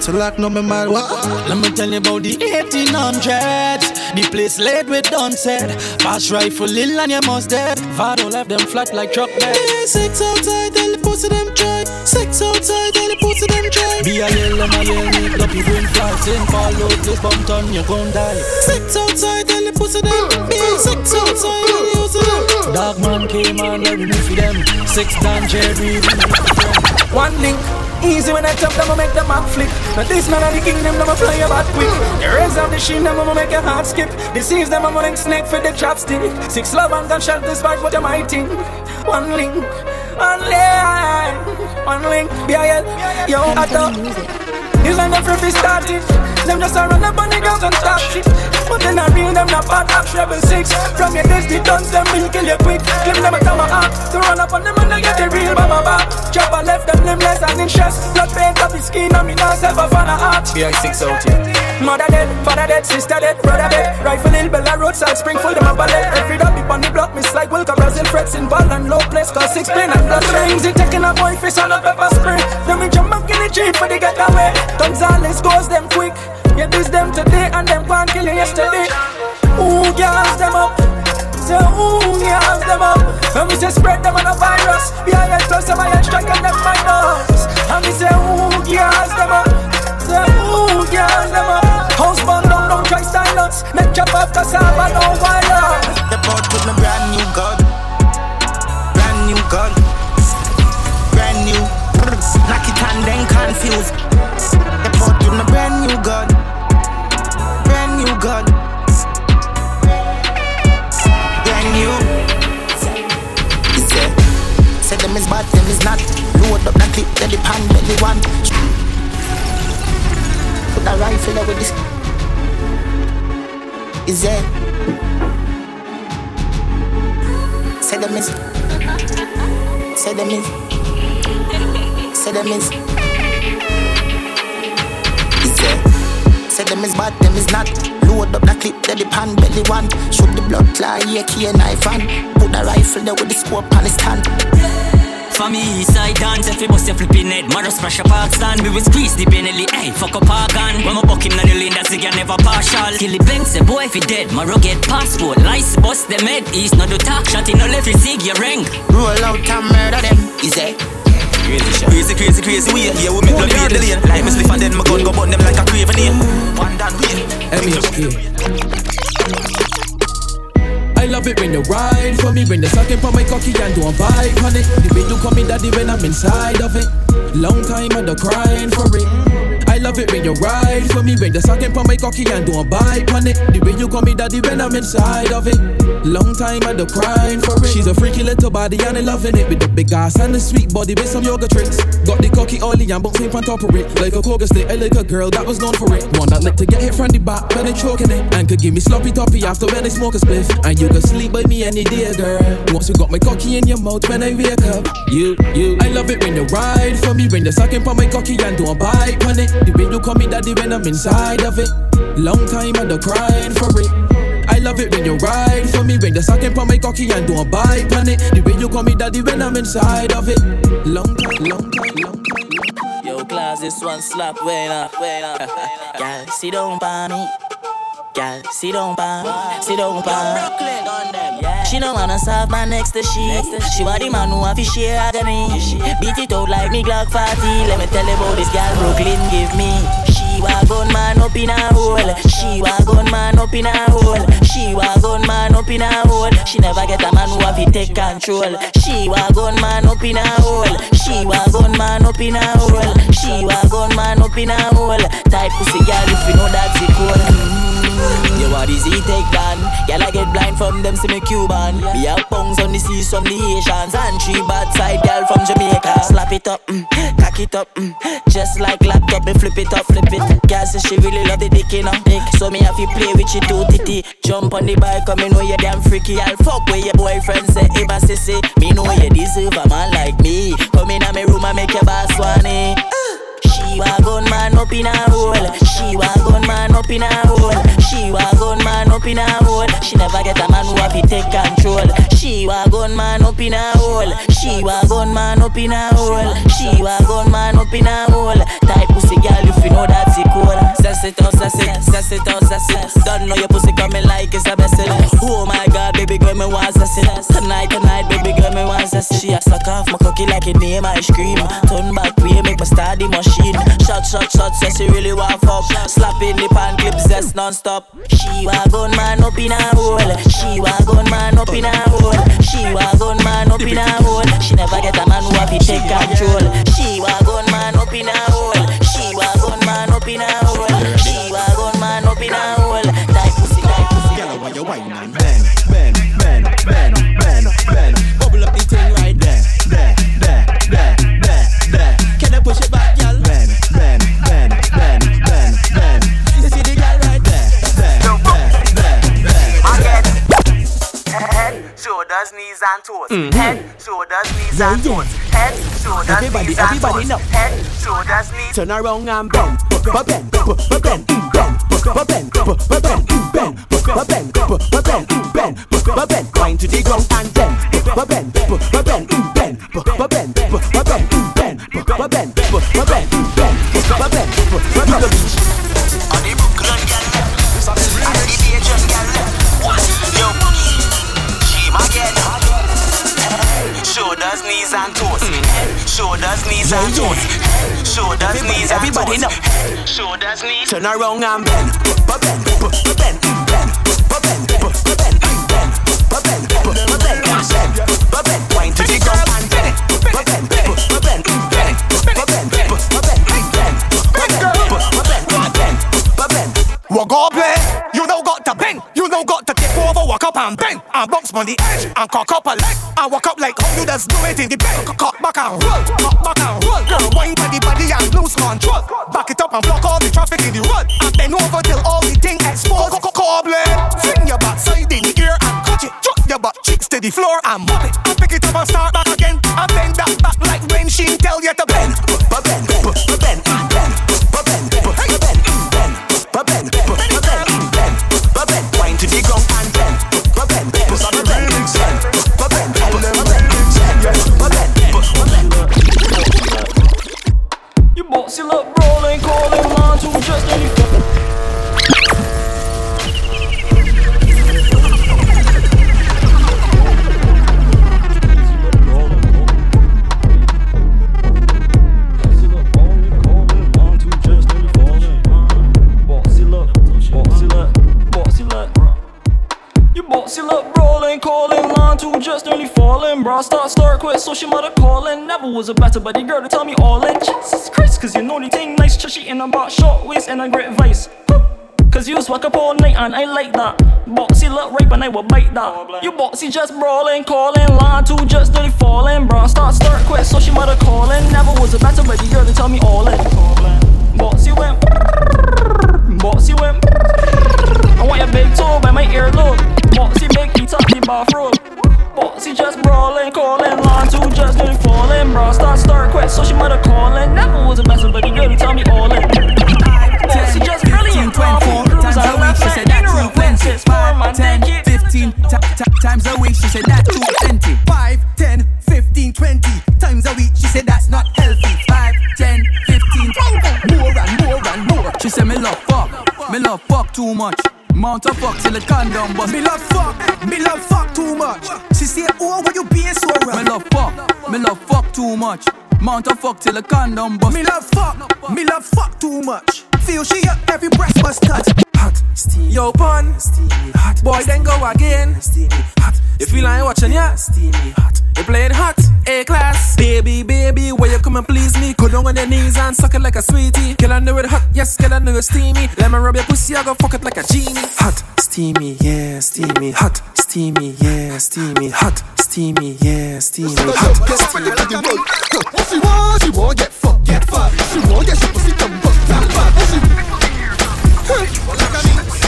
So lock no me mad. What? Let me tell you about the 1800s. The place laid with said. Fast rifle, lil and you must dead. Vado left them flat like truck bed. Sex outside, pussy them try. Sex outside, tell the pussy them try. Be a yell, them a yell, make up your brain fly. Sing fall out, this bump on, you gon' die. Sex outside, tell the pussy them. Yeah, sex outside, tell the pussy them. Dog man came on, yeah, we for them. Six Dan Jerry, One link. Easy when I jump, them make the map flip. Now this man of the kingdom, them a fly about quick. The rays of the sheen, them a make your heart skip. The seas, them a running snake for the chopstick. Six love and gunshot, despite what you're mighty. One link, one link, one link. Yeah, yeah, yo, I thought. This ain't the free started. Them just a run up on the girls and stop shit. But then I real them not part of treble six. From your days, the guns them will kill you quick. Give them a tomahawk to run up on them and they get the real mama back. Chop a left them limbless and in chest. Blood paint up his skin and me not self a fan of art. BI6 out here. Mother dead, father dead, sister dead, brother dead. Rifle hill, Bella roadside, Springfield, them a ballet. Every dog on the block, miss like Wilka, Brazil, Frets in ball and low place. Cause six plane and blood rings. It taking a boy face on a pepper spray. Them in jump back in the jeep for the getaway. Gonzales goes them quick. Yeah, this them today and them can't kill you yesterday. Ooh, gas them up. Say, ooh, gas them up. And we say spread them on a virus. Yeah, yeah, close them and strike and them minus. And we say, ooh, gas them up. Say, ooh, gas them up. House burn down, don't try silence. Make chop off cassava, no violence. The boat with my brand new gun. Brand new gun. Brand new. Knock it and then confused. Say, them is bad, them is not. Load up the clip, let the pan, let the one. Put a rifle with this. Is there? Say them is. Say them is. Say them is. Is there? Say them is bad, them is not. Load up the clip, that the pan belly one. Shoot the blood key and knife on. Put the rifle there with the scope on his stand. For me, side dance, if you bust your flipping head, splash a park stand, we will squeeze the penalty, hey, fuck up our gun. When my buck him, na the lane, that's the again never partial. Kill the bank, say boy, if he dead, Maro get passport, lice, bust them head, east, not do talk, shot in no left, you sig your rank. Roll out and murder them, is it? Crazy, crazy, crazy way. Yeah, we make blood the lane. Like me slip and then my gun go burn them like a craven name. One down way. I love it when you ride for me, when the sucking for my cocky and don't bite on it. The way you call me daddy when I'm inside of it. Long time I do crying for it. I love it when you ride for me, when the sucking for my cocky and don't bite on it. The way you call me daddy when I'm inside of it. Long time I do crying for it. She's a freaky little body and I loving it with the big ass and the sweet body with some yoga tricks. Got the cocky oily and bouncing on top of it like a coca stick. I like a girl that was known for it. One that like to get hit from the back when they choking it and could give me sloppy toppy after when I smoke a spliff. And you can sleep by me any day, girl. Once you got my cocky in your mouth when I wake up, you, you. I love it when you ride for me, when you're sucking for my cocky and don't bite on it. The way you call me daddy when I'm inside of it. Long time I do crying for it. I love it when you ride for me, when you're sucking for my cocky and don't bite on it. The way you call me daddy when I'm inside of it. Long time, long time, long time. Yo, class, this one slap way up, way up. Girl, sit down by Girl, sit down by sit down. She don't wanna serve my next to she. She want the man who have to share agony. Beat it out like me Glock 40. Let me tell you about this girl Brooklyn give me. She wa gun man up in a hole. She wa gun man up in a hole. She wa gun man up in a hole. She never get a man who have to take control. She wa gun man up in a hole. She wa gun man up in a hole. She wa gun man up in a hole. Type pussy girl if you know that's it cool. You what is he take down? Girl I get blind from them see me Cuban. Me have pungs on the seas from the Haitians and three bad side girl from Jamaica. Slap it up, mm, cock it up, mm, just like laptop. Me flip it up, flip it. Girl say she really love the dick, you know. Dick. So me have to play with you two titty. Jump on the bike, come me know you damn freaky. I'll fuck with your boyfriend say, hey, sissy. Me know you deserve a man like me. Come in my room and make your boss swanny. She wa gun man up in a hole. She wa gun man up in a hole. She wa gun man up in a hole. She never get a man who have take control. She wa gun man up in a hole. She wa gun man up in a hole. She wa gun man up in a hole. Type pussy girl if you know that's it cool. Sass it out, sass it, sass it out, sass it. Don't know your pussy coming like it's a blessing. Oh my God, baby girl, me want sass it. Tonight, tonight, baby girl, me want sass it. She a suck off my cookie like it name ice cream. Turn back way, start the machine. Shot, shot, shot, says she really want fuck. Slap in the pan clip, zest non-stop. She wa gun man up in a hole. She wa gun man up in a hole. She wa gun man up in a hole. She never get a man who have to take control. She wa gun man up in a hole. She wa gun man up in a hole. She wa gun man up in a hole. And toes. Head, shoulders, knees and toes. Head, shoulders, Everybody, knees and everybody toes. know. Head, shoulders, knees. Turn around and bend, but bend, but bend, bend, but bend, but bend, bend, but bend, but bend, bend, but bend. Wind to the ground and bend, but bend, but bend, bend, but bend, but bend, knees and toes. Shoulders, knees and toes. Shoulders, knees and toes. Everybody know. Shoulders, knees. Turn around and bend, bend, bend, bend, bend, but bend, bend, but bend, but bend, bend, but bend. Wind to the ground and bend, but bend, but bend, walk up and bend and bounce on the edge and cock up a leg and walk up like how you just do it in the bed. Cock back and roll, cock back and roll. Girl, wine to the body and lose control. Back it up and block all the traffic in the road. And bend over till all the thing exposed. Cobbling, fling your butt side in the air and catch it. Chuck your butt cheeks to the floor and mop it. And pick it up and start back again. And bend that back like when she tell you to bend. Bra start, start, quit, so she mother calling. Never was a better buddy girl to tell me all in. Jesus Christ, cause you know the thing nice, chushy in about short waist and a great vice. Cause you swag up all night and I like that. Boxy look rape and I will bite that. You boxy just brawling, calling, line to just nearly falling. Bra start, start, quit, so she mother calling. Never was a better buddy girl to tell me all in. Boxy went, boxy went. I want your big toe by my earlobe. Boxy big eat up the bathrobe. Boxy just brawling, calling, line two just nearly falling. Bra start, start, quit, so she mother calling. Never was a better buddy girl to tell me all in. Boxy just brilliant, 24 times a week. She said that too plenty. 5, 10, 15 ta- ta- times a week. She said that too plenty. 5, 10, 15, 20 times a week. She said that's not healthy. 5, 10, 15, more and more and more. She said me love fuck, me love fuck too much. Mount a fuck till the condom bust. Me love fuck, me love fuck too much. She say, oh, why you being so rough? Me love fuck, me love fuck too much. Mount a fuck till the condom bust. Me love fuck, me love fuck too much. Feel she up, every breast must touch. Hot, steamy. Yo, pun, steamy. Hot, boy, then go again. Steamy, hot. You feel like watching, yeah? Steamy, hot. You playing hot, A class. Baby, baby, where you come and please me? Go down on your knees and suck it like a sweetie. Kill I know it hot, yes, kill I know it steamy. Let me rub your pussy, I go fuck it like a genie. Hot, steamy, yeah, steamy. Hot, steamy, yeah, steamy. Hot, steamy, yeah, steamy. Hot, steamy. She want, she want get fucked, get fucked. She want get she pussy come fuck, fuck. What she?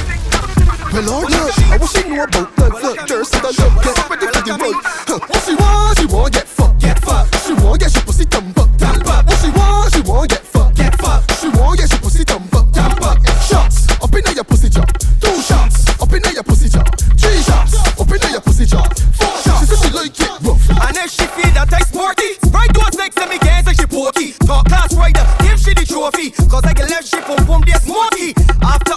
Well, oh, Lord, look, I wish she knew about the. Thirst and the love, get ready for the road. What she want, she want get fucked, get fucked. She want get she pussy come fuck, damn fuck. What she want, she want get fucked, get fucked. She want get she pussy come fuck, damn fuck. Shots up in your pussy jaw, two shots up in your pussy jaw, three shots up in your pussy jaw, four shots. She say she like it rough. And if she feel that I sporty, right those legs and me can't say she pokey. Top class rider, give she the trophy. Cause I can left she pump this smoky. After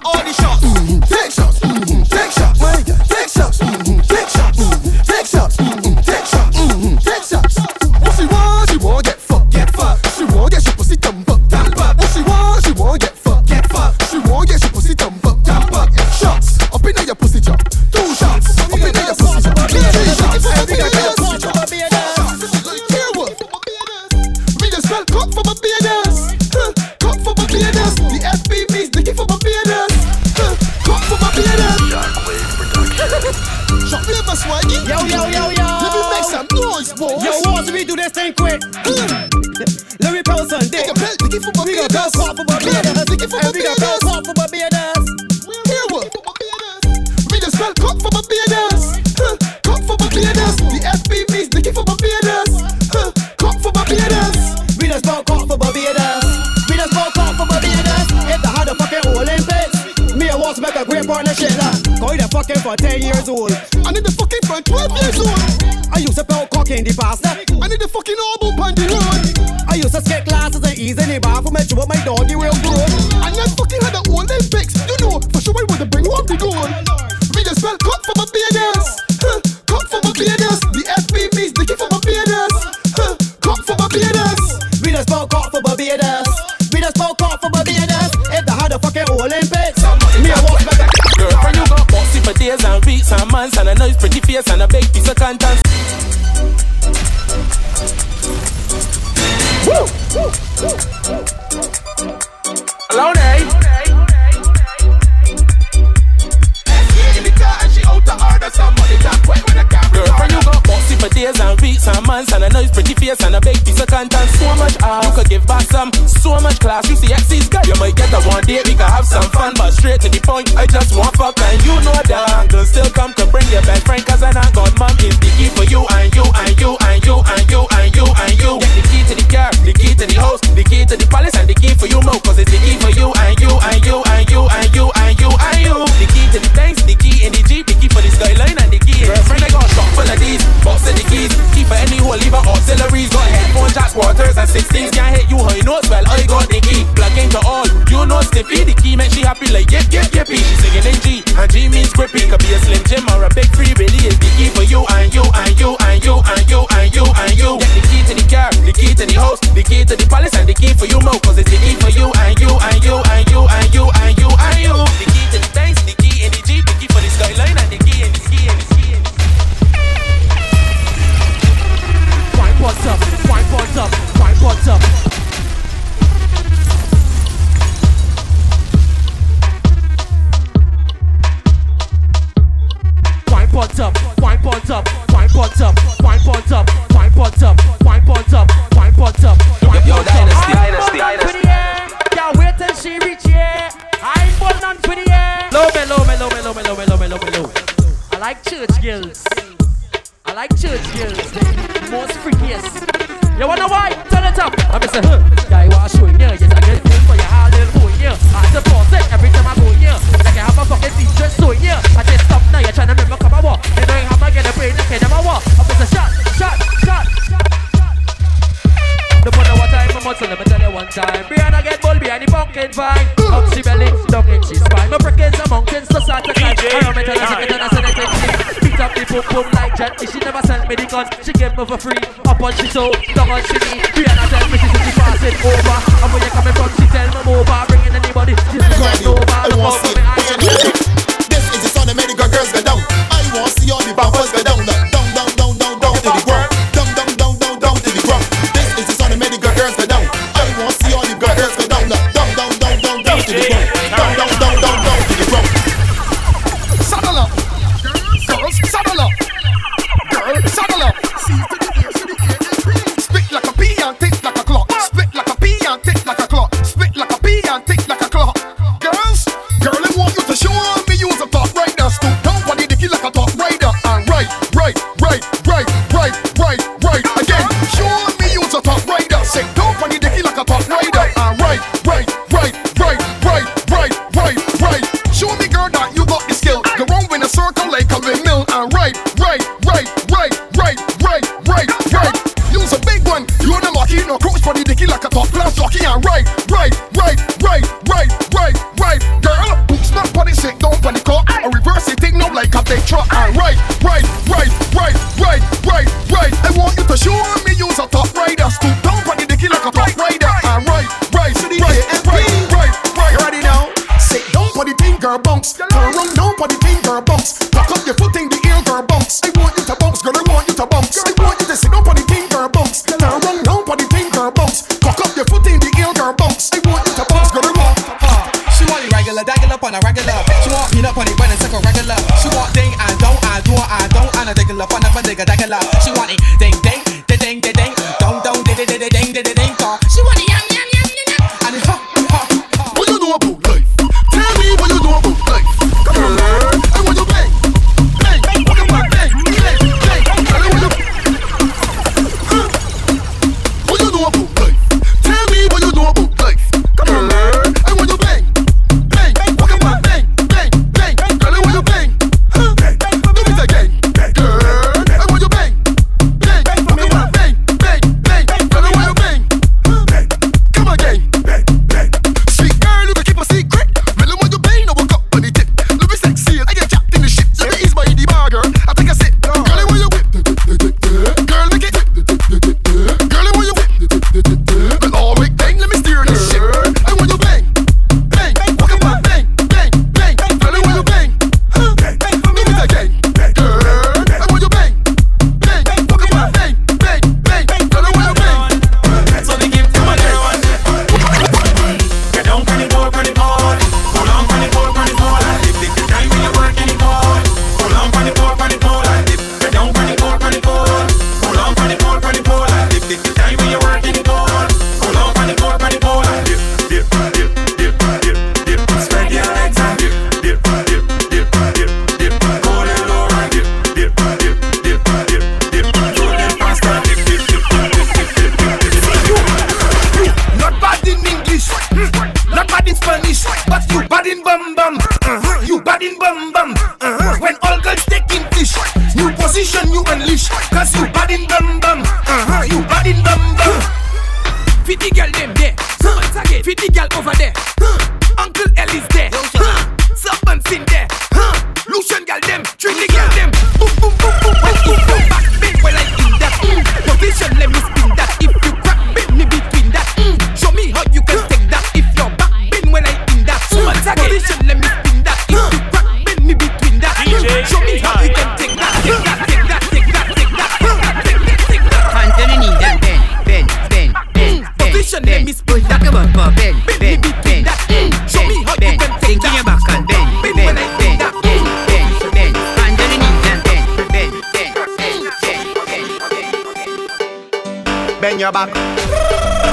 your back,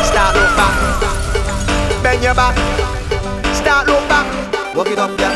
start look back. Bend your back, start look back. Walk it up, yeah.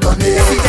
pardonner.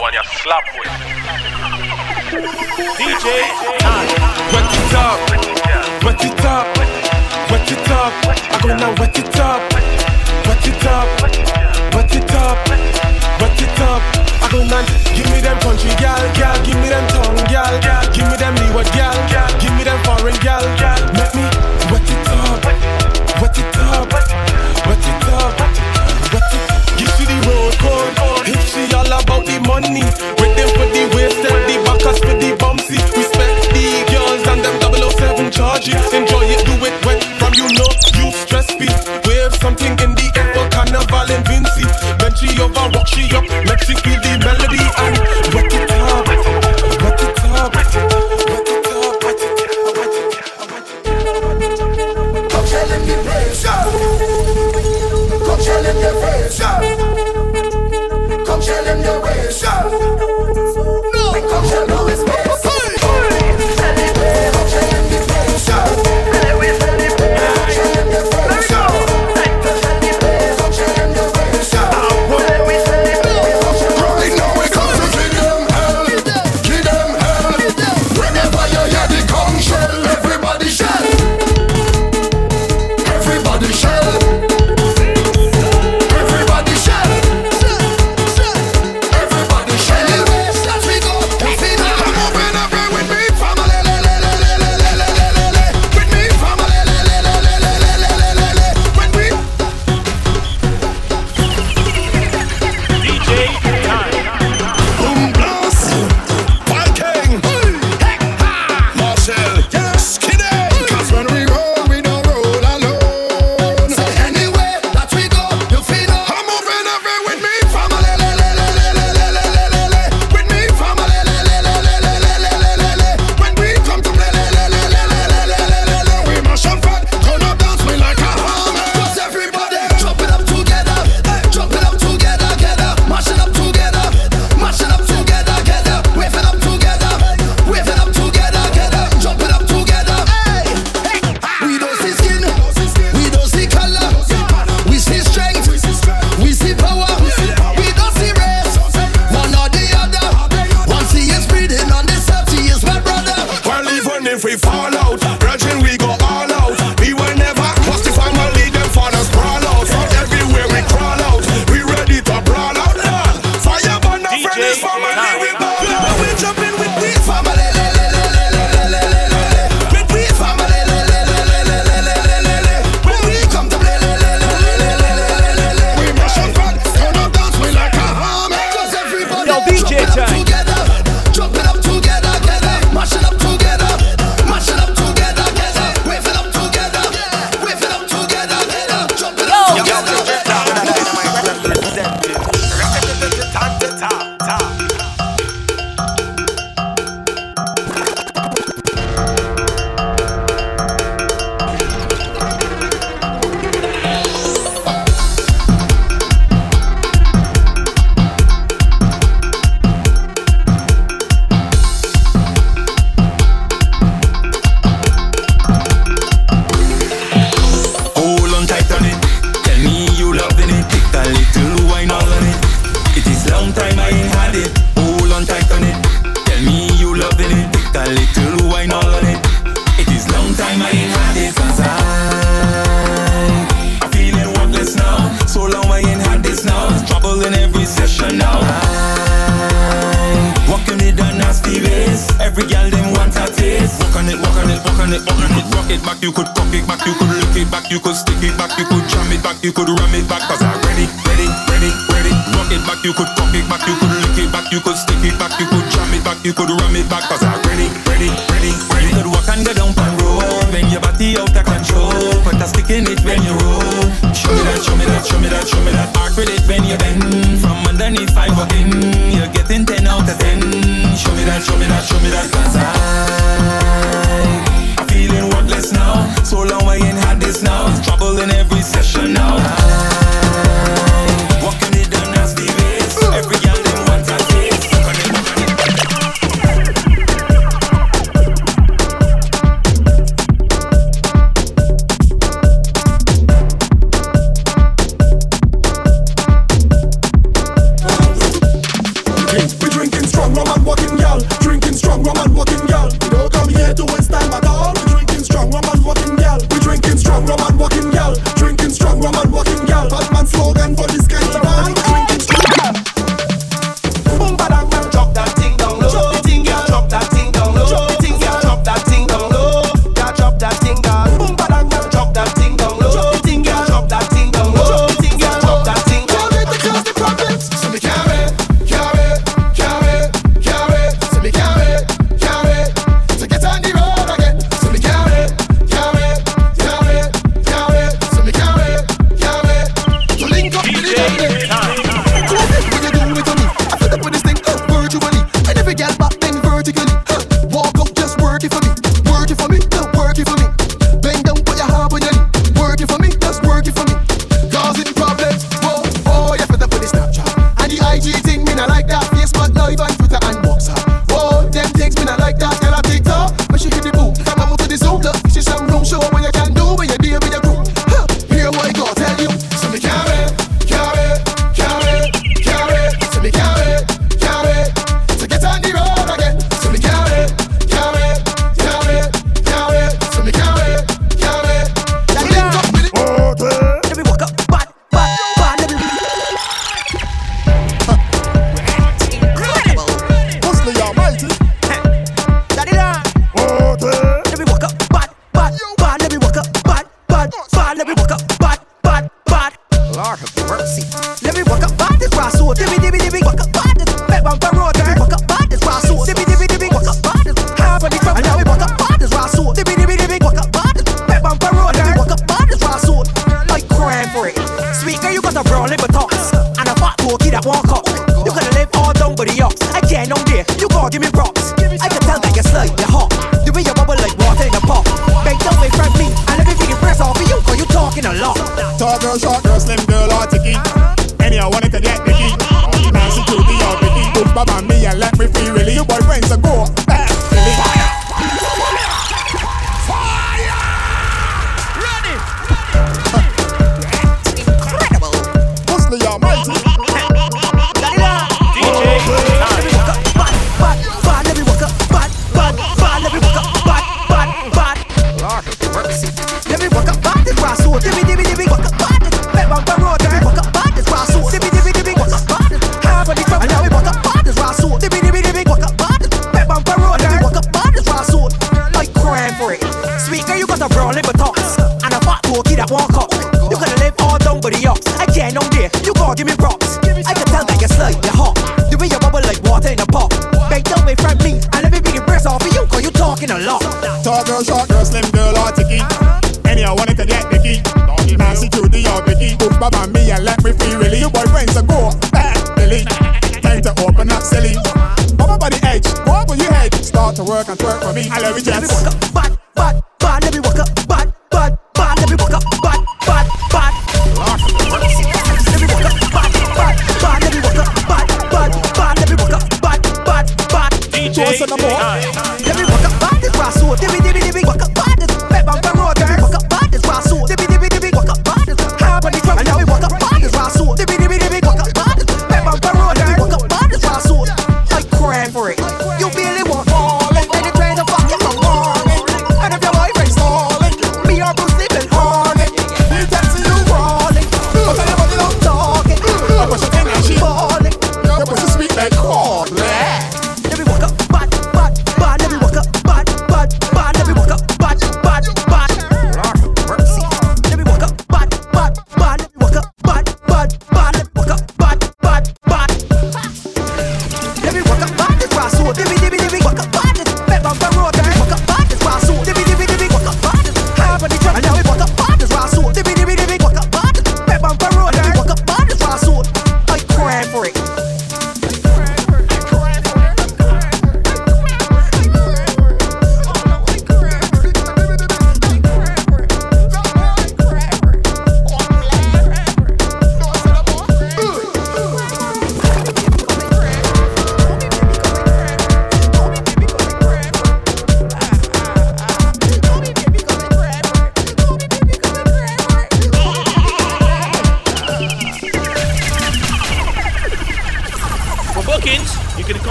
one, you slap with. DJ, wet it up, wet it up, wet it up. I'm gonna wet it up, wet it up, wet it up, wet it up. I'm gonna give me them country gal, gal, give me them tongue gal, gal, give me them leeward gal, gal, give me them foreign gal, gal. Make me money. With them for the waist and the backers for the bumpsy. Respect the girls and them 007 charges. Enjoy it, do it wet from you know you stress me. Wave something in the air for Carnival and Vinci. Benchy over, rock she up, Mexico. if we fall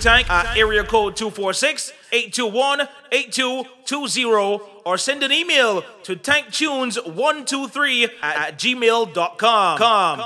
Tank at area code 246 821 8220 or send an email to tanktunes123 at gmail.com. Com.